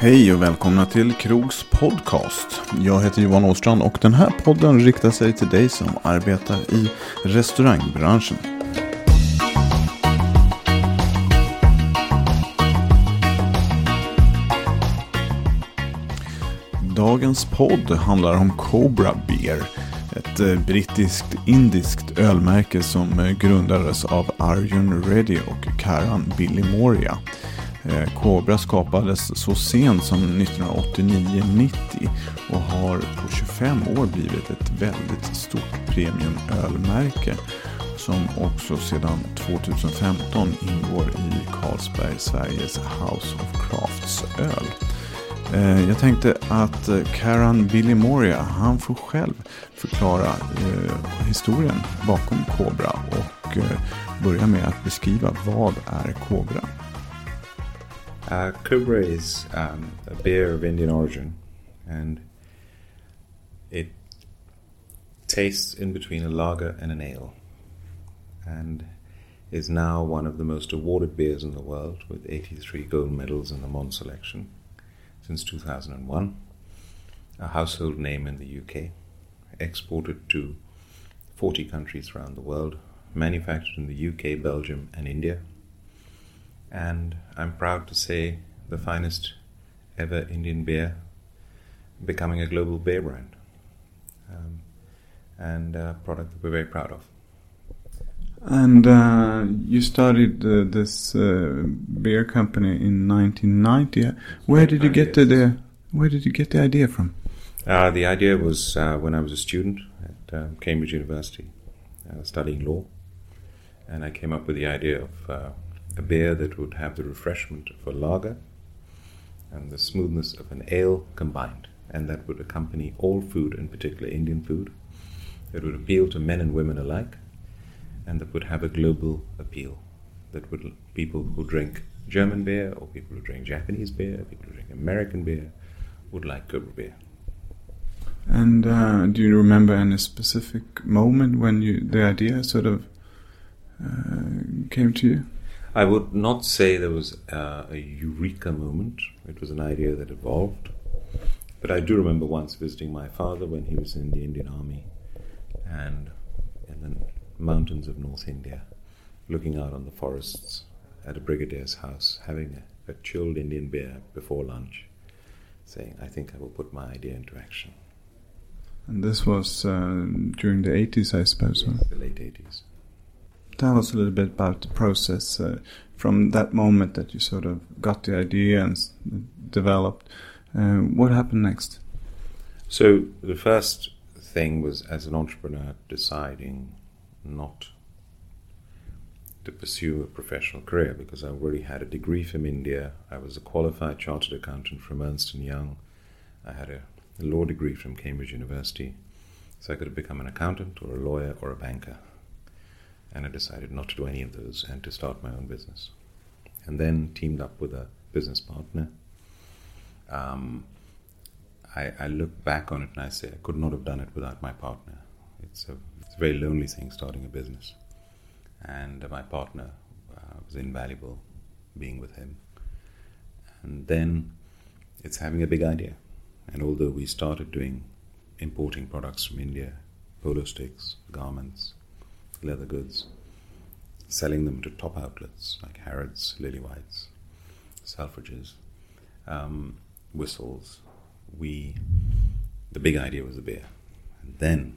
Hej och välkomna till Krogs podcast. Jag heter Johan Åstrand och den här podden riktar sig till dig som arbetar i restaurangbranschen. Dagens podd handlar om Cobra Beer. Ett eh, brittiskt indiskt ölmärke som eh, grundades av Arjun Reddy och Karan Billy Moria. Eh, Cobra skapades så sent som 1989-90 och har på 25 år blivit ett väldigt stort premiumölmärke som också sedan 2015 ingår i Carlsberg Sveriges House of Crafts öl. Eh, jag tänkte att eh, Karan Billy Moria, han får själv förklara eh, historien bakom Cobra och börja med att beskriva vad är Cobra. Uh, Cobra is um, a beer of Indian origin, and it tastes in between a lager and an ale, and is now one of the most awarded beers in the world, with 83 gold medals in the Monde Selection since 2001. A household name in the UK, exported to 40 countries around the world, manufactured in the UK, Belgium, and India and I'm proud to say the finest ever Indian beer becoming a global beer brand um, and a product that we're very proud of. And uh, you started uh, this uh, beer company in 1990. Where did you get the Where did you get the idea from? Uh, the idea was uh, when I was a student at uh, Cambridge University, studying law, and I came up with the idea of a beer that would have the refreshment of a lager and the smoothness of an ale combined, and that would accompany all food, in particular Indian food. It would appeal to men and women alike, and that would have a global appeal. That would people who drink German beer, or people who drink Japanese beer, people who drink American beer, would like Cobra beer. And uh, do you remember any specific moment when you the idea sort of uh, came to you? I would not say there was uh, a eureka moment. It was an idea that evolved. But I do remember once visiting my father when he was in the Indian Army and in the mountains of North India, looking out on the forests at a brigadier's house, having a, a chilled Indian beer before lunch, saying, I think I will put my idea into action. And this was uh, during the 80s, I suppose? Yes, the late 80s tell us a little bit about the process uh, from that moment that you sort of got the idea and developed. Uh, what happened next? So the first thing was, as an entrepreneur, deciding not to pursue a professional career because I already had a degree from India. I was a qualified chartered accountant from Ernst and Young. I had a law degree from Cambridge University, so I could have become an accountant or a lawyer or a banker and I decided not to do any of those and to start my own business. And then teamed up with a business partner. Um, I, I, look back on it and I say I could not have done it without my partner. It's a, it's a very lonely thing starting a business. And my partner uh, was invaluable being with him. And then it's having a big idea. And although we started doing importing products from India polo sticks, garments, leather goods, selling them to top outlets like Harrods, Lillywhites, Selfridges, um, whistles. We, the big idea was the beer. And then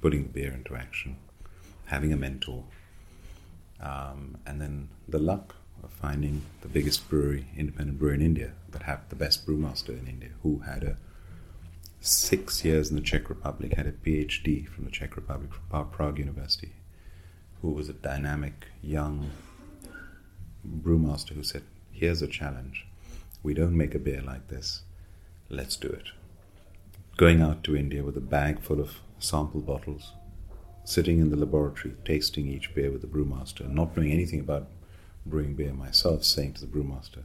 putting the beer into action, having a mentor, um, and then the luck of finding the biggest brewery, independent brewery in India, but have the best brewmaster in India, who had a six years in the Czech Republic, had a PhD from the Czech Republic, from Prague University, who was a dynamic young brewmaster who said, Here's a challenge. We don't make a beer like this. Let's do it. Going out to India with a bag full of sample bottles, sitting in the laboratory, tasting each beer with the brewmaster, not knowing anything about brewing beer myself, saying to the brewmaster,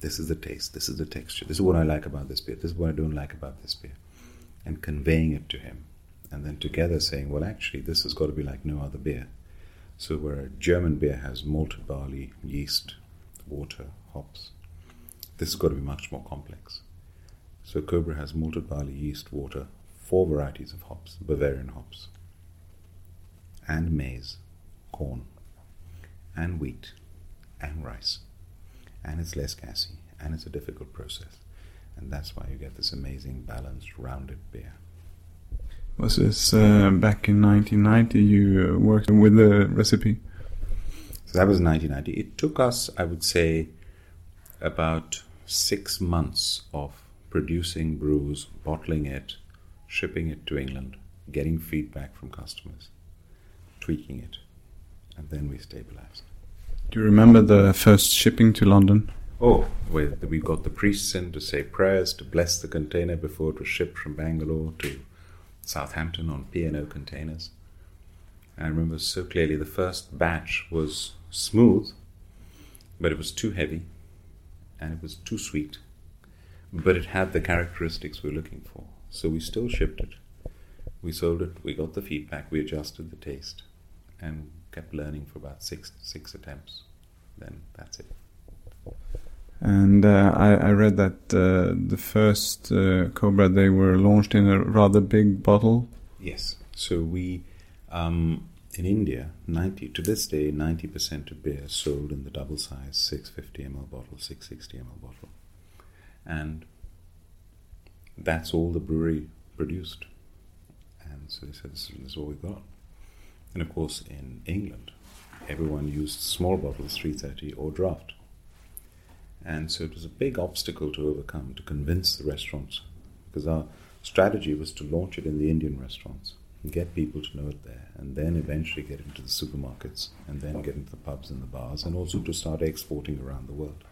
This is the taste, this is the texture, this is what I like about this beer, this is what I don't like about this beer, and conveying it to him. And then together saying, Well, actually, this has got to be like no other beer. So, where a German beer has malted barley, yeast, water, hops, this has got to be much more complex. So, Cobra has malted barley, yeast, water, four varieties of hops, Bavarian hops, and maize, corn, and wheat, and rice. And it's less gassy, and it's a difficult process. And that's why you get this amazing, balanced, rounded beer. Was this uh, back in 1990 you uh, worked with the recipe? So that was 1990. It took us, I would say, about six months of producing brews, bottling it, shipping it to England, getting feedback from customers, tweaking it, and then we stabilized. Do you remember the first shipping to London? Oh, we, we got the priests in to say prayers to bless the container before it was shipped from Bangalore to Southampton on P&O containers. I remember so clearly the first batch was smooth, but it was too heavy and it was too sweet. But it had the characteristics we were looking for. So we still shipped it. We sold it, we got the feedback, we adjusted the taste, and kept learning for about six six attempts. Then that's it. And uh, I, I, read that uh, the first uh, Cobra they were launched in a rather big bottle. Yes. So we um, in India, ninety to this day, ninety percent of beer sold in the double size, six fifty ml bottle, six sixty ml bottle, and that's all the brewery produced. And so they said, "This is all we've got." And of course, in England, everyone used small bottles, three thirty or draft and so it was a big obstacle to overcome to convince the restaurants because our strategy was to launch it in the Indian restaurants and get people to know it there and then eventually get into the supermarkets and then get into the pubs and the bars and also to start exporting around the world.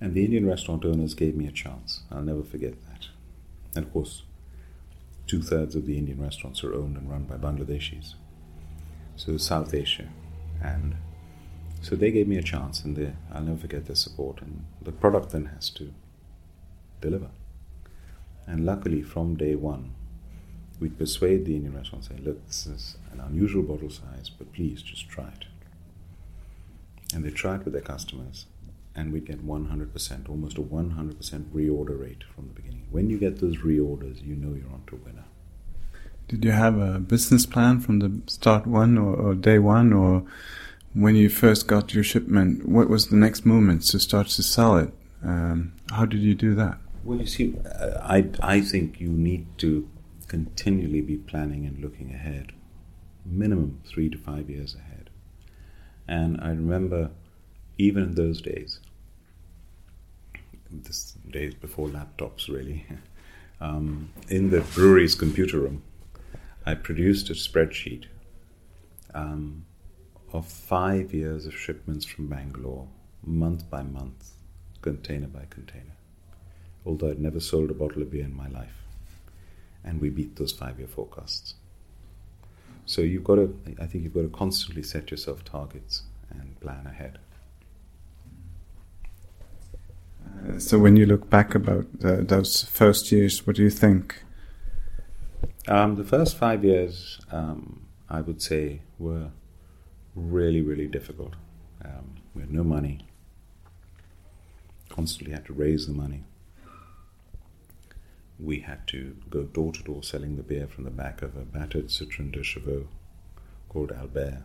And the Indian restaurant owners gave me a chance. I'll never forget that. And of course, two thirds of the Indian restaurants are owned and run by Bangladeshis. So South Asia and so they gave me a chance, and they, I'll never forget their support. And the product then has to deliver. And luckily, from day one, we persuade the Indian restaurant, say, "Look, this is an unusual bottle size, but please just try it." And they try it with their customers, and we get 100%, almost a 100% reorder rate from the beginning. When you get those reorders, you know you're on to a winner. Did you have a business plan from the start one or, or day one, or when you first got your shipment, what was the next movement to start to sell it? Um, how did you do that? Well, you see, I, I think you need to continually be planning and looking ahead, minimum three to five years ahead. And I remember, even in those days, this days before laptops really, um, in the brewery's computer room, I produced a spreadsheet. Um, of five years of shipments from Bangalore, month by month, container by container. Although I'd never sold a bottle of beer in my life. And we beat those five year forecasts. So you've got to, I think you've got to constantly set yourself targets and plan ahead. Uh, so when you look back about uh, those first years, what do you think? Um, the first five years, um, I would say, were really, really difficult. Um, we had no money, constantly had to raise the money. we had to go door to door selling the beer from the back of a battered Citroën Deux Chevaux called Albert.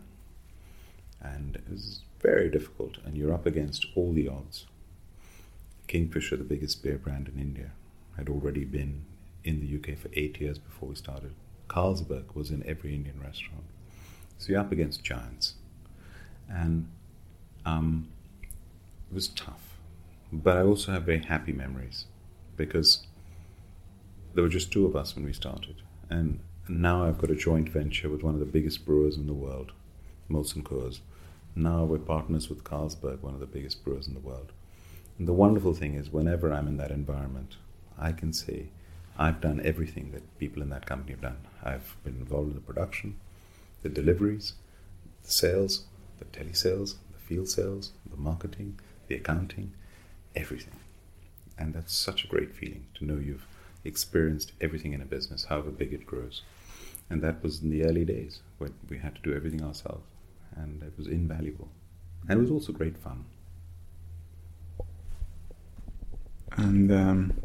And it was very difficult, and you're up against all the odds. Kingfisher, the biggest beer brand in India, had already been in the UK for eight years before we started. Carlsberg was in every Indian restaurant. So you're up against giants. And um, it was tough. But I also have very happy memories because there were just two of us when we started. And now I've got a joint venture with one of the biggest brewers in the world, Molson Coors. Now we're partners with Carlsberg, one of the biggest brewers in the world. And the wonderful thing is, whenever I'm in that environment, I can say, I've done everything that people in that company have done. I've been involved in the production, the deliveries, the sales, the telesales, the field sales, the marketing, the accounting, everything. And that's such a great feeling to know you've experienced everything in a business, however big it grows. And that was in the early days when we had to do everything ourselves. And it was invaluable. And it was also great fun. And um,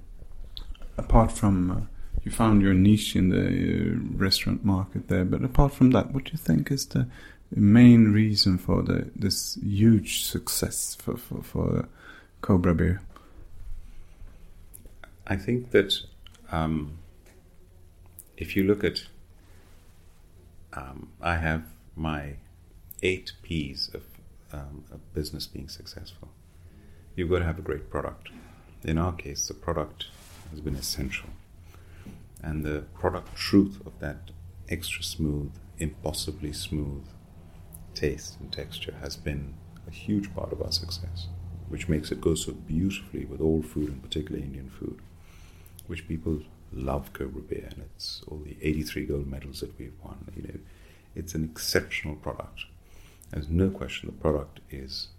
apart from, uh, you found your niche in the uh, restaurant market there, but apart from that, what do you think is the main reason for the this huge success for, for, for Cobra Beer? I think that um, if you look at, um, I have my eight P's of, um, of business being successful. You've got to have a great product. In our case, the product has been essential. And the product truth of that extra smooth, impossibly smooth taste and texture has been a huge part of our success, which makes it go so beautifully with all food, and particularly Indian food, which people love Cobra Beer, and it's all the 83 gold medals that we've won. You know, it's an exceptional product. There's no question the product is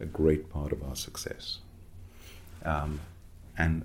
a great part of our success. Um, and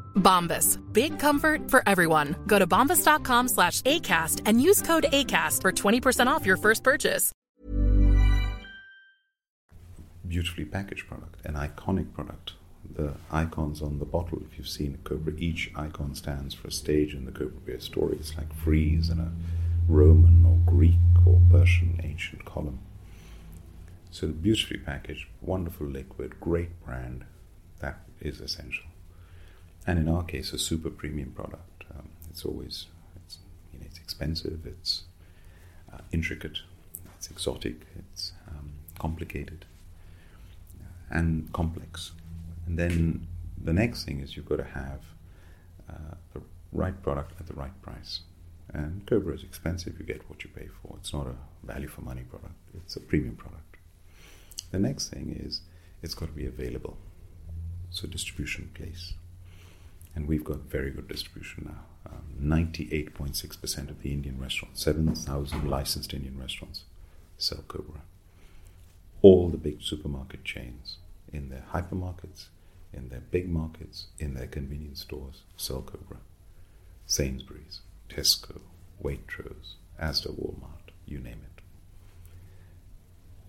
Bombas. Big comfort for everyone. Go to bombas.com slash ACAST and use code ACAST for 20% off your first purchase. Beautifully packaged product, an iconic product. The icons on the bottle, if you've seen Cobra, each icon stands for a stage in the Cobra beer story. It's like frieze in a Roman or Greek or Persian ancient column. So beautifully packaged, wonderful liquid, great brand. That is essential. And in our case, a super premium product. Um, it's always, it's, you know, it's expensive, it's uh, intricate, it's exotic, it's um, complicated, and complex. And then the next thing is you've got to have uh, the right product at the right price. And Cobra is expensive, you get what you pay for. It's not a value for money product, it's a premium product. The next thing is it's got to be available. So distribution place. And we've got very good distribution now. Um, 98.6% of the Indian restaurants, 7,000 licensed Indian restaurants, sell Cobra. All the big supermarket chains, in their hypermarkets, in their big markets, in their convenience stores, sell Cobra. Sainsbury's, Tesco, Waitrose, Asda, Walmart, you name it.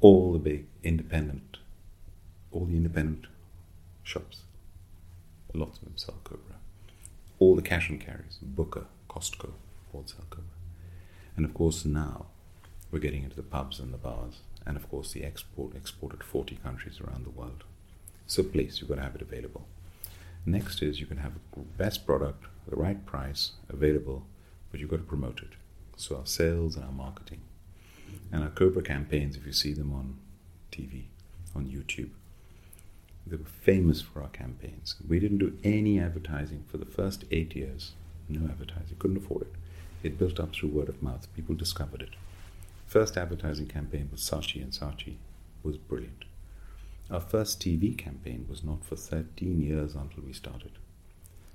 all the big independent, all the independent shops, lots of them sell Cobra. All the cash and carries, Booker, Costco, all sell Cobra. And of course now we're getting into the pubs and the bars, and of course the export exported 40 countries around the world. So please, you've got to have it available. Next is you can have the best product, the right price available, but you've got to promote it. So our sales and our marketing. And our Cobra campaigns, if you see them on TV, on YouTube, they were famous for our campaigns. We didn't do any advertising for the first eight years. No advertising, couldn't afford it. It built up through word of mouth. People discovered it. First advertising campaign was Saatchi and Saatchi was brilliant. Our first TV campaign was not for 13 years until we started.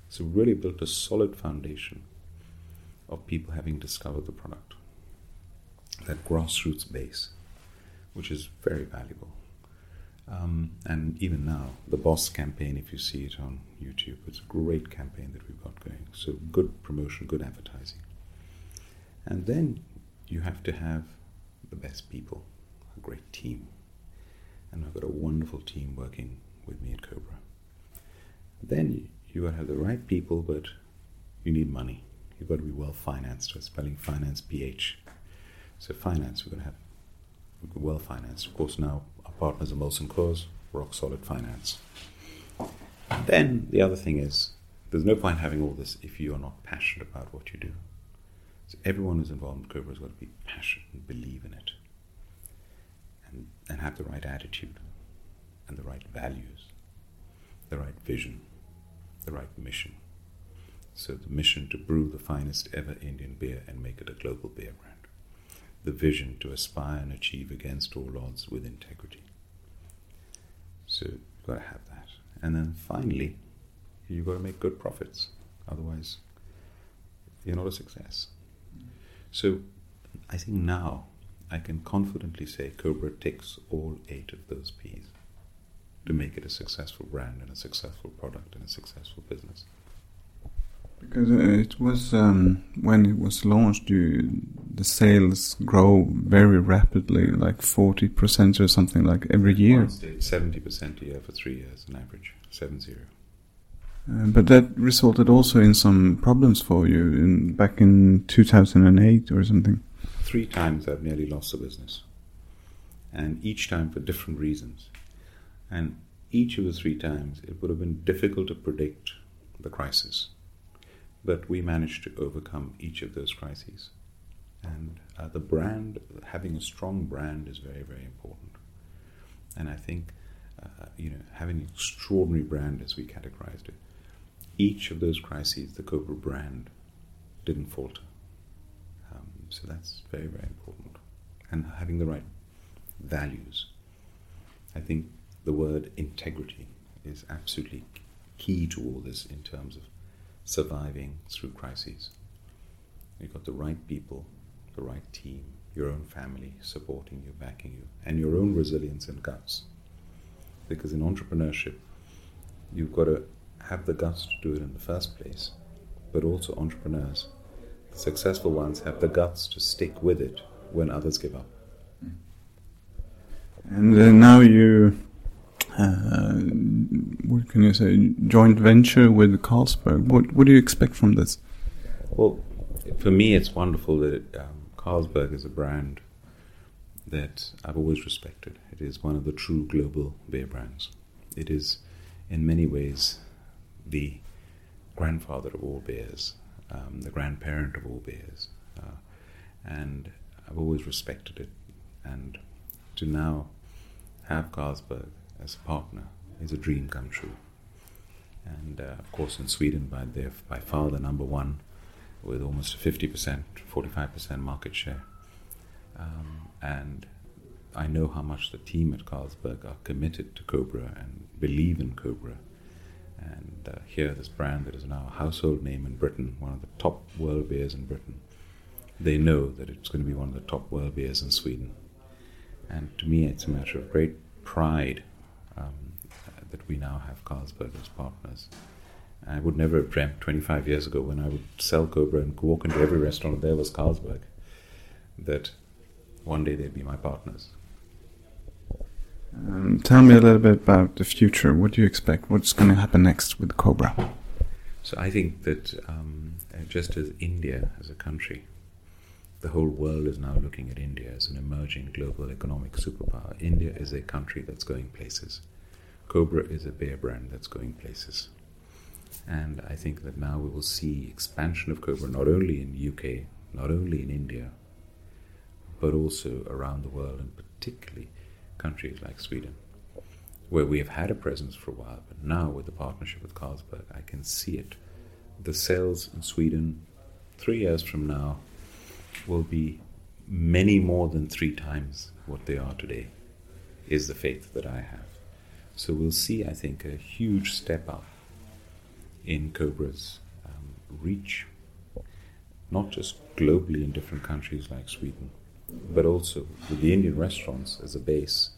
So really built a solid foundation of people having discovered the product. That grassroots base, which is very valuable. Um, and even now, the Boss campaign, if you see it on YouTube, it's a great campaign that we've got going. So good promotion, good advertising. And then you have to have the best people, a great team. And I've got a wonderful team working with me at Cobra. Then you got to have the right people, but you need money. You've got to be well financed. We're spelling finance PH. So finance, we're going to have well financed. Of course, now partners are Molson Coors, rock solid finance. Then the other thing is, there's no point having all this if you are not passionate about what you do. So everyone who's involved in Cobra has got to be passionate and believe in it, and and have the right attitude, and the right values, the right vision, the right mission. So the mission to brew the finest ever Indian beer and make it a global beer brand. The vision to aspire and achieve against all odds with integrity. So you've got to have that. And then finally, you've got to make good profits. Otherwise, you're not a success. So I think now I can confidently say Cobra ticks all eight of those P's to make it a successful brand and a successful product and a successful business. Because uh, it was um, when it was launched, you the sales grow very rapidly, like forty percent or something like every year. Seventy percent a year for three years, on average, seven zero. Uh, but that resulted also in some problems for you in, back in 2008 or something. Three times I've nearly lost the business, and each time for different reasons. And each of the three times, it would have been difficult to predict the crisis but we managed to overcome each of those crises. And uh, the brand, having a strong brand, is very, very important. And I think, uh, you know, having an extraordinary brand, as we categorized it, each of those crises, the Cobra brand didn't falter. Um, so that's very, very important. And having the right values. I think the word integrity is absolutely key to all this in terms of surviving through crises. You've got the right people, the right team, your own family supporting you, backing you, and your own resilience and guts. Because in entrepreneurship, you've got to have the guts to do it in the first place, but also entrepreneurs, the successful ones, have the guts to stick with it when others give up. And uh, now you what can you say, joint venture with Carlsberg. What, what do you expect from this? Well, for me, it's wonderful that um, Carlsberg is a brand that I've always respected. It is one of the true global beer brands. It is, in many ways, the grandfather of all beers, um, the grandparent of all beers. Uh, and I've always respected it. And to now have Carlsberg as a partner is a dream come true. And uh, of course, in Sweden, by, they're by far the number one with almost 50%, 45% market share. Um, and I know how much the team at Carlsberg are committed to Cobra and believe in Cobra. And uh, here, this brand that is now a household name in Britain, one of the top world beers in Britain, they know that it's going to be one of the top world beers in Sweden. And to me, it's a matter of great pride um, that we now have Carlsberg as partners. I would never have dreamt 25 years ago when I would sell Cobra and walk into every restaurant there was Carlsberg that one day they'd be my partners. Um, tell me a little bit about the future. What do you expect? What's going to happen next with Cobra? So I think that um, just as India as a country, the whole world is now looking at India as an emerging global economic superpower. India is a country that's going places. Cobra is a beer brand that's going places. And I think that now we will see expansion of Cobra not only in UK, not only in India, but also around the world, and particularly countries like Sweden, where we have had a presence for a while, but now with the partnership with Carlsberg, I can see it. The sales in Sweden, three years from now, will be many more than three times what they are today, is the faith that I have. So we'll see, I think, a huge step up in Cobra's um, reach, not just globally in different countries like Sweden, but also with the Indian restaurants as a base,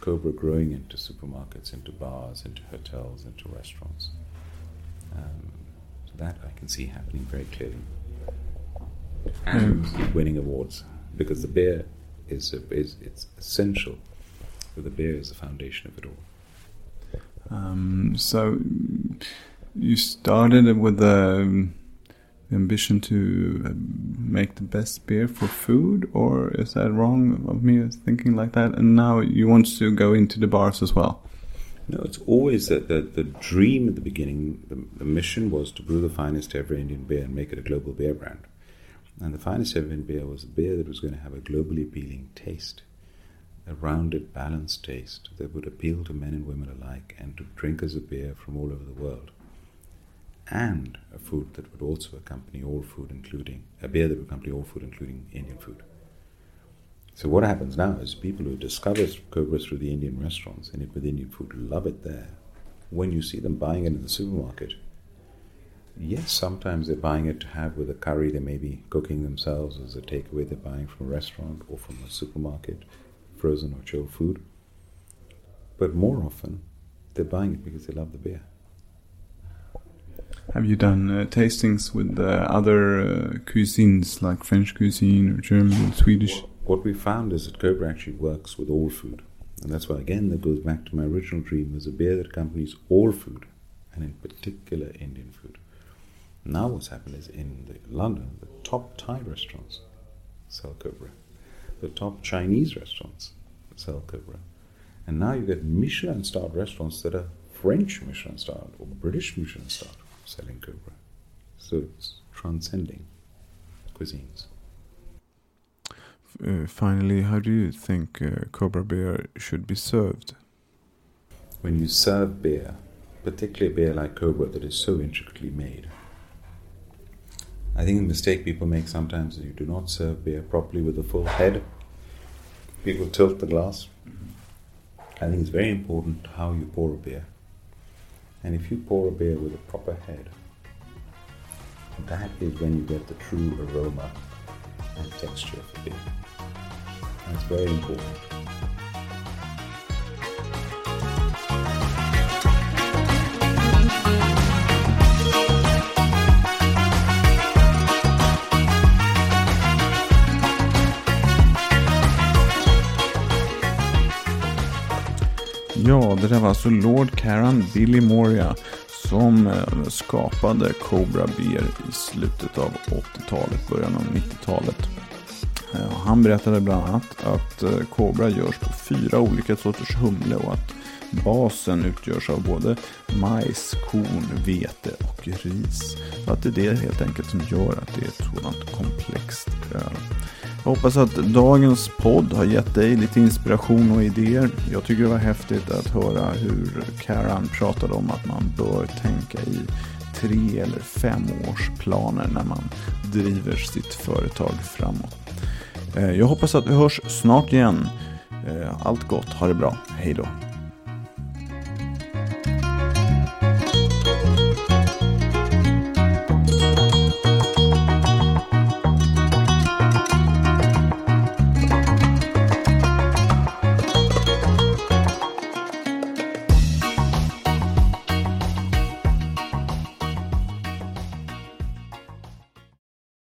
Cobra growing into supermarkets, into bars, into hotels, into restaurants. Um, so that I can see happening very clearly. And winning awards because the beer is, a, is it's essential. The beer is the foundation of it all. Um, so you started with the um, ambition to uh, make the best beer for food, or is that wrong of me thinking like that? And now you want to go into the bars as well. No, it's always that the, the dream at the beginning, the, the mission was to brew the finest ever Indian beer and make it a global beer brand. And the finest ever beer was a beer that was going to have a globally appealing taste, a rounded, balanced taste that would appeal to men and women alike and to drinkers of beer from all over the world and a food that would also accompany all food, including a beer that would accompany all food, including Indian food. So what happens now is people who discover Cobra through the Indian restaurants and it with Indian food love it there. When you see them buying it in the supermarket, yes, sometimes they're buying it to have with a curry they may be cooking themselves as a takeaway they're buying from a restaurant or from a supermarket, frozen or chilled food. But more often, they're buying it because they love the beer. Have you done uh, tastings with uh, other uh, cuisines like French cuisine or German, or Swedish? What we found is that Cobra actually works with all food. And that's why, again, that goes back to my original dream as a beer that accompanies all food, and in particular Indian food. Now, what's happened is in the, London, the top Thai restaurants sell Cobra, the top Chinese restaurants sell Cobra. And now you get Michelin starred restaurants that are French Michelin starred or British Michelin starred selling Cobra. So it's transcending cuisines. Uh, finally, how do you think uh, Cobra beer should be served? When you serve beer, particularly beer like Cobra that is so intricately made, I think the mistake people make sometimes is you do not serve beer properly with a full head. People tilt the glass. Mm-hmm. I think it's very important how you pour a beer. And if you pour a beer with a proper head, that is when you get the true aroma and texture of the beer. That's very important. Ja, det där var alltså Lord Karan Billy Moria som eh, skapade Cobra Beer i slutet av 80-talet, början av 90-talet. Eh, han berättade bland annat att eh, Cobra görs på fyra olika sorters humle och att basen utgörs av både majs, korn, vete och ris. Så att det är det helt enkelt som gör att det är ett sådant komplext öl. Jag hoppas att dagens podd har gett dig lite inspiration och idéer. Jag tycker det var häftigt att höra hur Karan pratade om att man bör tänka i tre eller femårsplaner när man driver sitt företag framåt. Eh, jag hoppas att vi hörs snart igen. Eh, allt gott, ha det bra, hej då.